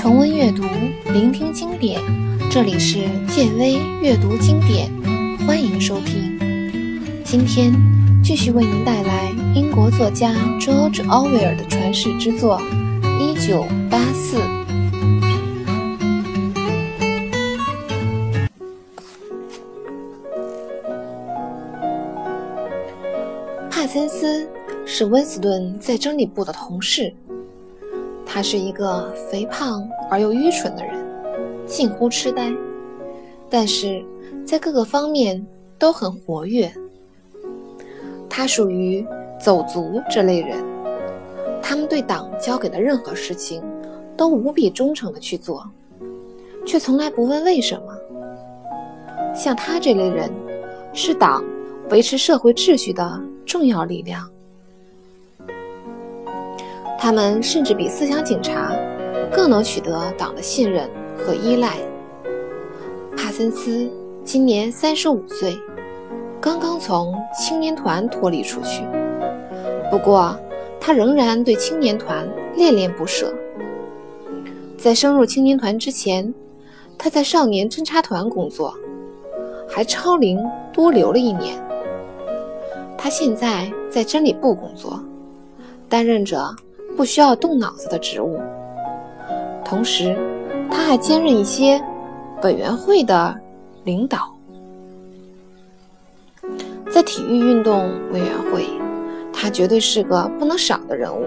重温阅读，聆听经典，这里是建威阅读经典，欢迎收听。今天继续为您带来英国作家 George Orwell 的传世之作《一九八四》。帕森斯是温斯顿在真理部的同事。他是一个肥胖而又愚蠢的人，近乎痴呆，但是在各个方面都很活跃。他属于走卒这类人，他们对党交给的任何事情都无比忠诚的去做，却从来不问为什么。像他这类人，是党维持社会秩序的重要力量。他们甚至比思想警察更能取得党的信任和依赖。帕森斯今年三十五岁，刚刚从青年团脱离出去，不过他仍然对青年团恋恋不舍。在升入青年团之前，他在少年侦察团工作，还超龄多留了一年。他现在在真理部工作，担任着。不需要动脑子的职务，同时他还兼任一些委员会的领导。在体育运动委员会，他绝对是个不能少的人物。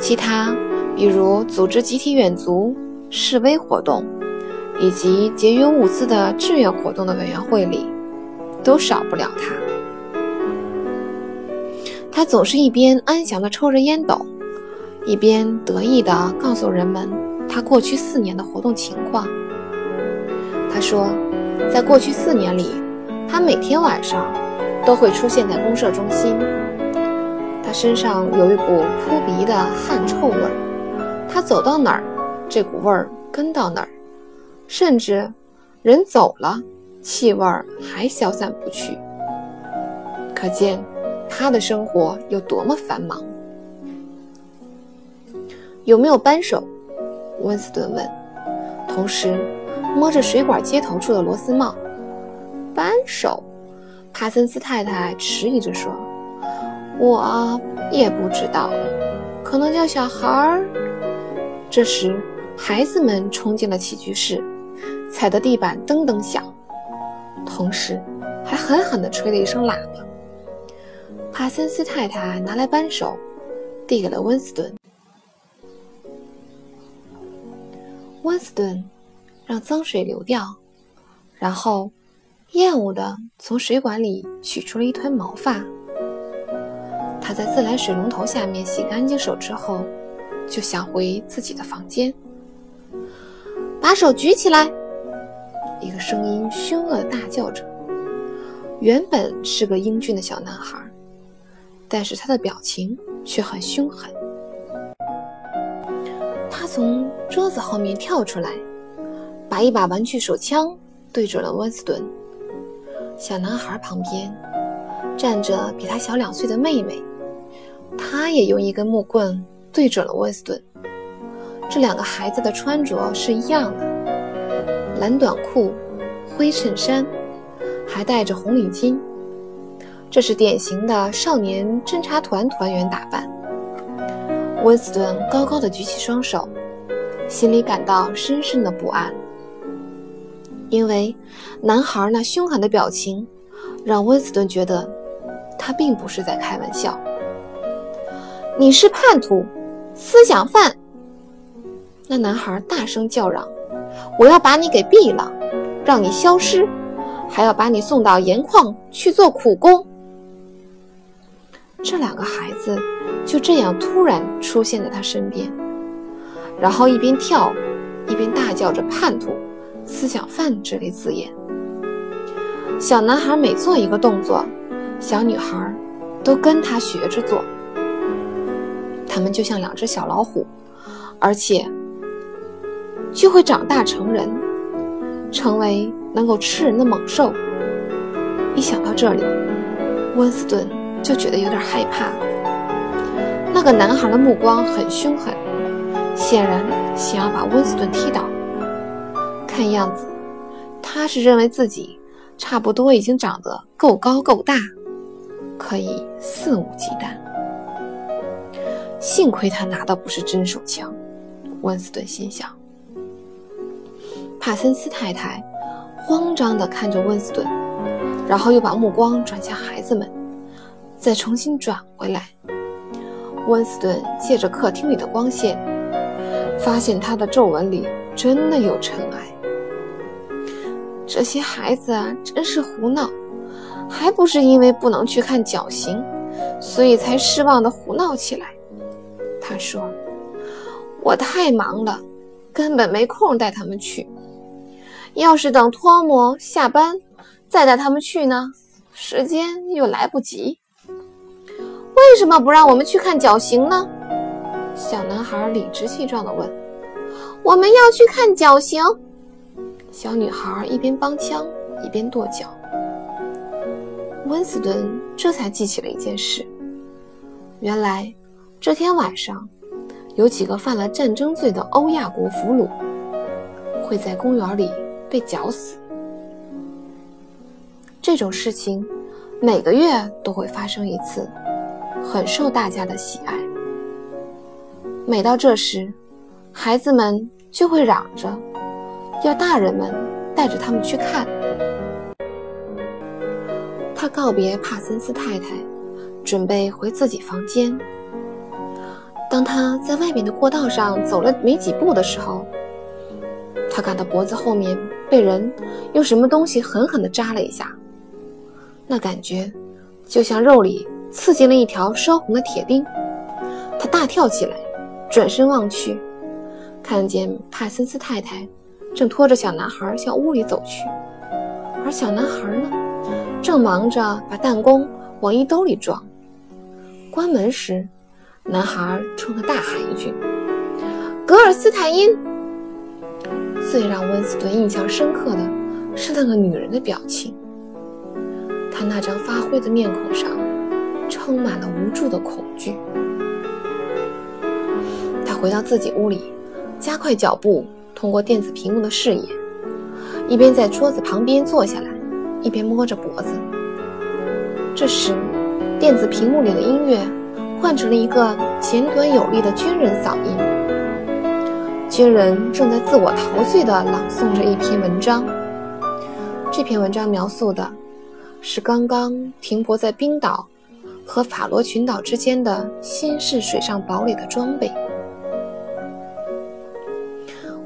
其他，比如组织集体远足、示威活动以及节约物资的志愿活动的委员会里，都少不了他。他总是一边安详地抽着烟斗。一边得意地告诉人们他过去四年的活动情况。他说，在过去四年里，他每天晚上都会出现在公社中心。他身上有一股扑鼻的汗臭味儿，他走到哪儿，这股味儿跟到哪儿，甚至人走了，气味儿还消散不去。可见他的生活有多么繁忙。有没有扳手？温斯顿问，同时摸着水管接头处的螺丝帽。扳手？帕森斯太太迟疑着说：“我也不知道，可能叫小孩儿。”这时，孩子们冲进了起居室，踩得地板噔噔响，同时还狠狠地吹了一声喇叭。帕森斯太太拿来扳手，递给了温斯顿。温斯顿让脏水流掉，然后厌恶地从水管里取出了一团毛发。他在自来水龙头下面洗干净手之后，就想回自己的房间。把手举起来！一个声音凶恶地大叫着。原本是个英俊的小男孩，但是他的表情却很凶狠。从桌子后面跳出来，把一把玩具手枪对准了温斯顿。小男孩旁边站着比他小两岁的妹妹，他也用一根木棍对准了温斯顿。这两个孩子的穿着是一样的：蓝短裤、灰衬衫，还戴着红领巾。这是典型的少年侦察团团员打扮。温斯顿高高的举起双手。心里感到深深的不安，因为男孩那凶狠的表情让温斯顿觉得他并不是在开玩笑。你是叛徒，思想犯！那男孩大声叫嚷：“我要把你给毙了，让你消失，还要把你送到盐矿去做苦工。”这两个孩子就这样突然出现在他身边。然后一边跳，一边大叫着“叛徒”“思想犯”这类字眼。小男孩每做一个动作，小女孩都跟他学着做。他们就像两只小老虎，而且就会长大成人，成为能够吃人的猛兽。一想到这里，温斯顿就觉得有点害怕。那个男孩的目光很凶狠。显然想要把温斯顿踢倒。看样子，他是认为自己差不多已经长得够高够大，可以肆无忌惮。幸亏他拿的不是真手枪，温斯顿心想。帕森斯太太慌张地看着温斯顿，然后又把目光转向孩子们，再重新转回来。温斯顿借着客厅里的光线，发现他的皱纹里真的有尘埃。这些孩子啊，真是胡闹，还不是因为不能去看绞刑，所以才失望的胡闹起来。他说：“我太忙了，根本没空带他们去。”要是等托姆下班再带他们去呢？时间又来不及。为什么不让我们去看绞刑呢？小男孩理直气壮地问。我们要去看绞刑。小女孩一边帮腔一边跺脚。温斯顿这才记起了一件事：原来这天晚上有几个犯了战争罪的欧亚国俘虏会在公园里。被绞死，这种事情每个月都会发生一次，很受大家的喜爱。每到这时，孩子们就会嚷着要大人们带着他们去看。他告别帕森斯太太，准备回自己房间。当他在外面的过道上走了没几步的时候，他感到脖子后面被人用什么东西狠狠地扎了一下，那感觉就像肉里刺进了一条烧红的铁钉。他大跳起来，转身望去，看见帕森斯太太正拖着小男孩向屋里走去，而小男孩呢，正忙着把弹弓往衣兜里装。关门时，男孩冲他大喊一句：“格尔斯坦因！”最让温斯顿印象深刻的是那个女人的表情。她那张发灰的面孔上充满了无助的恐惧。回到自己屋里，加快脚步，通过电子屏幕的视野，一边在桌子旁边坐下来，一边摸着脖子。这时，电子屏幕里的音乐换成了一个简短有力的军人嗓音。军人正在自我陶醉地朗诵着一篇文章。这篇文章描述的是刚刚停泊在冰岛和法罗群岛之间的新式水上堡垒的装备。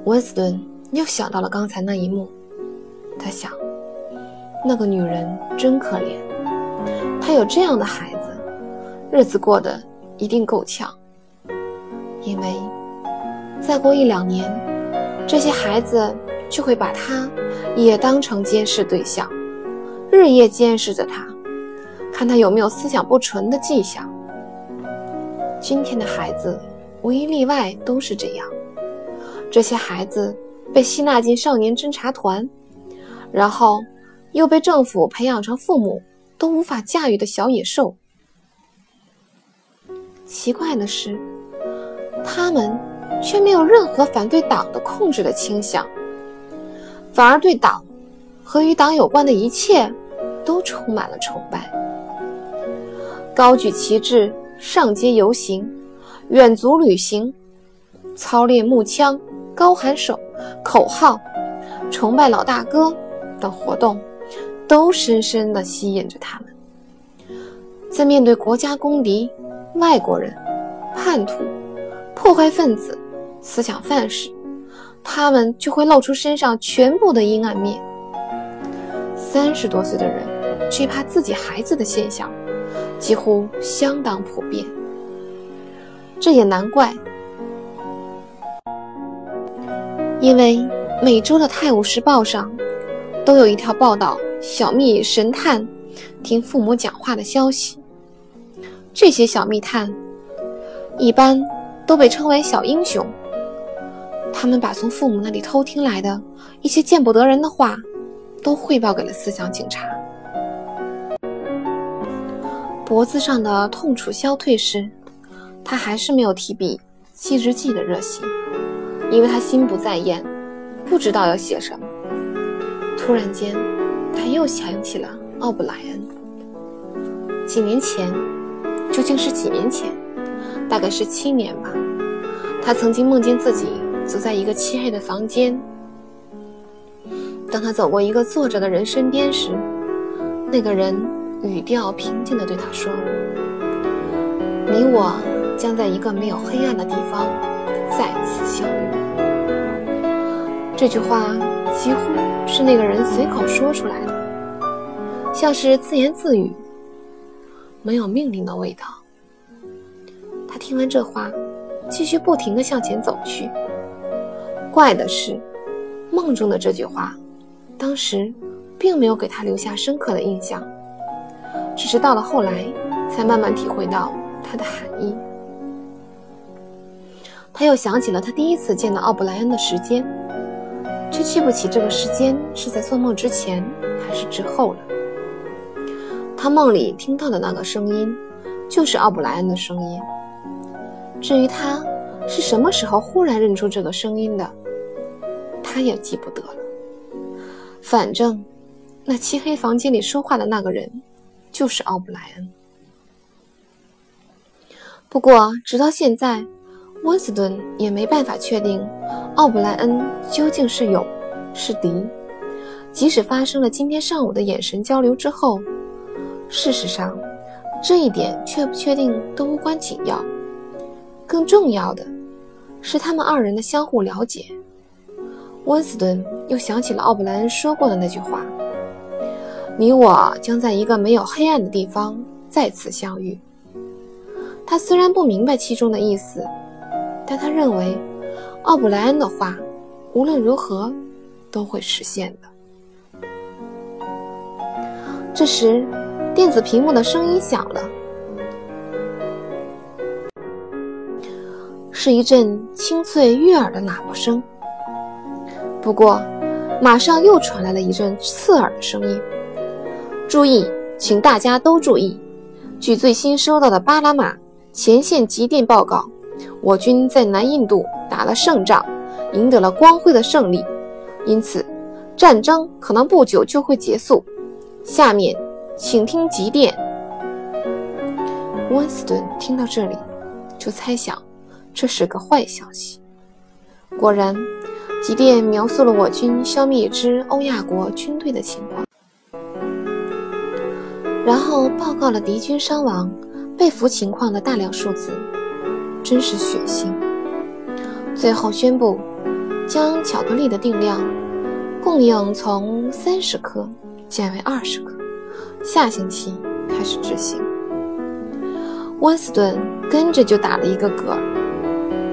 温斯顿又想到了刚才那一幕，他想，那个女人真可怜，她有这样的孩子，日子过得一定够呛，因为。再过一两年，这些孩子就会把她也当成监视对象，日夜监视着她，看她有没有思想不纯的迹象。今天的孩子无一例外都是这样。这些孩子被吸纳进少年侦察团，然后又被政府培养成父母都无法驾驭的小野兽。奇怪的是，他们。却没有任何反对党的控制的倾向，反而对党和与党有关的一切都充满了崇拜。高举旗帜，上街游行，远足旅行，操练木枪，高喊手口号，崇拜老大哥等活动，都深深地吸引着他们。在面对国家公敌、外国人、叛徒、破坏分子。思想范式，他们就会露出身上全部的阴暗面。三十多岁的人惧怕自己孩子的现象，几乎相当普遍。这也难怪，因为每周的《泰晤士报》上都有一条报道小蜜神探听父母讲话的消息。这些小密探一般都被称为小英雄。他们把从父母那里偷听来的一些见不得人的话，都汇报给了思想警察。脖子上的痛楚消退时，他还是没有提笔记日记的热心，因为他心不在焉，不知道要写什么。突然间，他又想起了奥布莱恩。几年前，究竟是几年前？大概是七年吧。他曾经梦见自己走在一个漆黑的房间。当他走过一个坐着的人身边时，那个人语调平静地对他说：“你我将在一个没有黑暗的地方再次相遇。”这句话几乎是那个人随口说出来的，像是自言自语，没有命令的味道。他听完这话。继续不停地向前走去。怪的是，梦中的这句话，当时并没有给他留下深刻的印象，只是到了后来，才慢慢体会到它的含义。他又想起了他第一次见到奥布莱恩的时间，却记不起这个时间是在做梦之前还是之后了。他梦里听到的那个声音，就是奥布莱恩的声音。至于他是什么时候忽然认出这个声音的，他也记不得了。反正，那漆黑房间里说话的那个人，就是奥布莱恩。不过，直到现在，温斯顿也没办法确定奥布莱恩究竟是友是敌。即使发生了今天上午的眼神交流之后，事实上，这一点确不确定都无关紧要。更重要的是，他们二人的相互了解。温斯顿又想起了奥布莱恩说过的那句话：“你我将在一个没有黑暗的地方再次相遇。”他虽然不明白其中的意思，但他认为奥布莱恩的话无论如何都会实现的。这时，电子屏幕的声音响了。是一阵清脆悦耳的喇叭声，不过，马上又传来了一阵刺耳的声音：“注意，请大家都注意！据最新收到的巴拿马前线急电报告，我军在南印度打了胜仗，赢得了光辉的胜利，因此，战争可能不久就会结束。下面，请听急电。”温斯顿听到这里，就猜想。这是个坏消息。果然，急电描述了我军消灭一支欧亚国军队的情况，然后报告了敌军伤亡、被俘情况的大量数字，真是血腥。最后宣布，将巧克力的定量供应从三十克减为二十克，下星期开始执行。温斯顿跟着就打了一个嗝。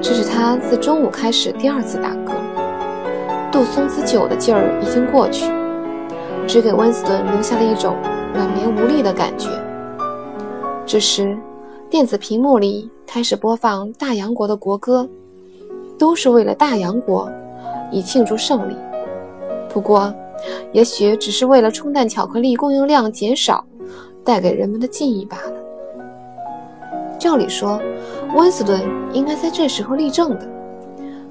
这是他自中午开始第二次打嗝，杜松子酒的劲儿已经过去，只给温斯顿留下了一种软绵无力的感觉。这时，电子屏幕里开始播放大洋国的国歌，都是为了大洋国，以庆祝胜利。不过，也许只是为了冲淡巧克力供应量减少带给人们的记忆罢了。照理说，温斯顿应该在这时候立正的。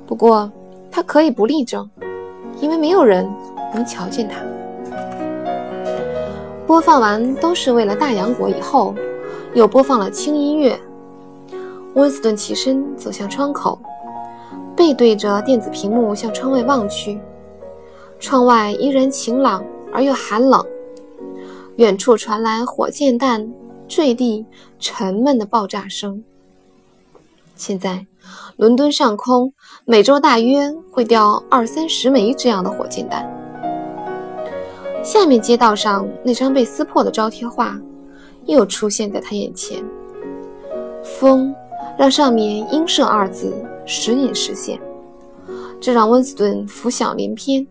不过，他可以不立正，因为没有人能瞧见他。播放完都是为了大洋国以后，又播放了轻音乐。温斯顿起身走向窗口，背对着电子屏幕向窗外望去。窗外依然晴朗而又寒冷，远处传来火箭弹。坠地沉闷的爆炸声。现在，伦敦上空每周大约会掉二三十枚这样的火箭弹。下面街道上那张被撕破的招贴画又出现在他眼前。风让上面“鹰舍”二字时隐时现，这让温斯顿浮想联翩。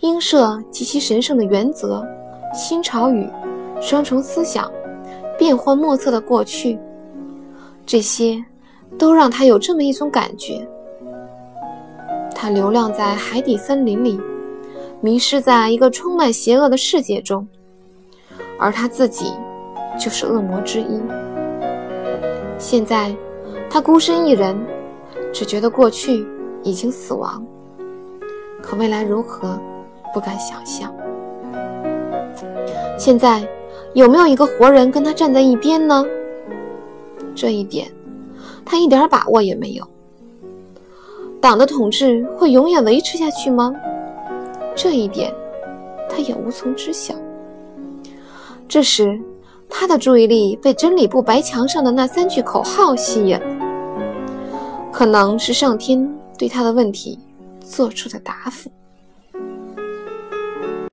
鹰舍及其神圣的原则、新潮语、双重思想。变幻莫测的过去，这些都让他有这么一种感觉：他流浪在海底森林里，迷失在一个充满邪恶的世界中，而他自己就是恶魔之一。现在，他孤身一人只觉得过去已经死亡，可未来如何，不敢想象。现在有没有一个活人跟他站在一边呢？这一点，他一点把握也没有。党的统治会永远维持下去吗？这一点，他也无从知晓。这时，他的注意力被真理部白墙上的那三句口号吸引了，可能是上天对他的问题做出的答复。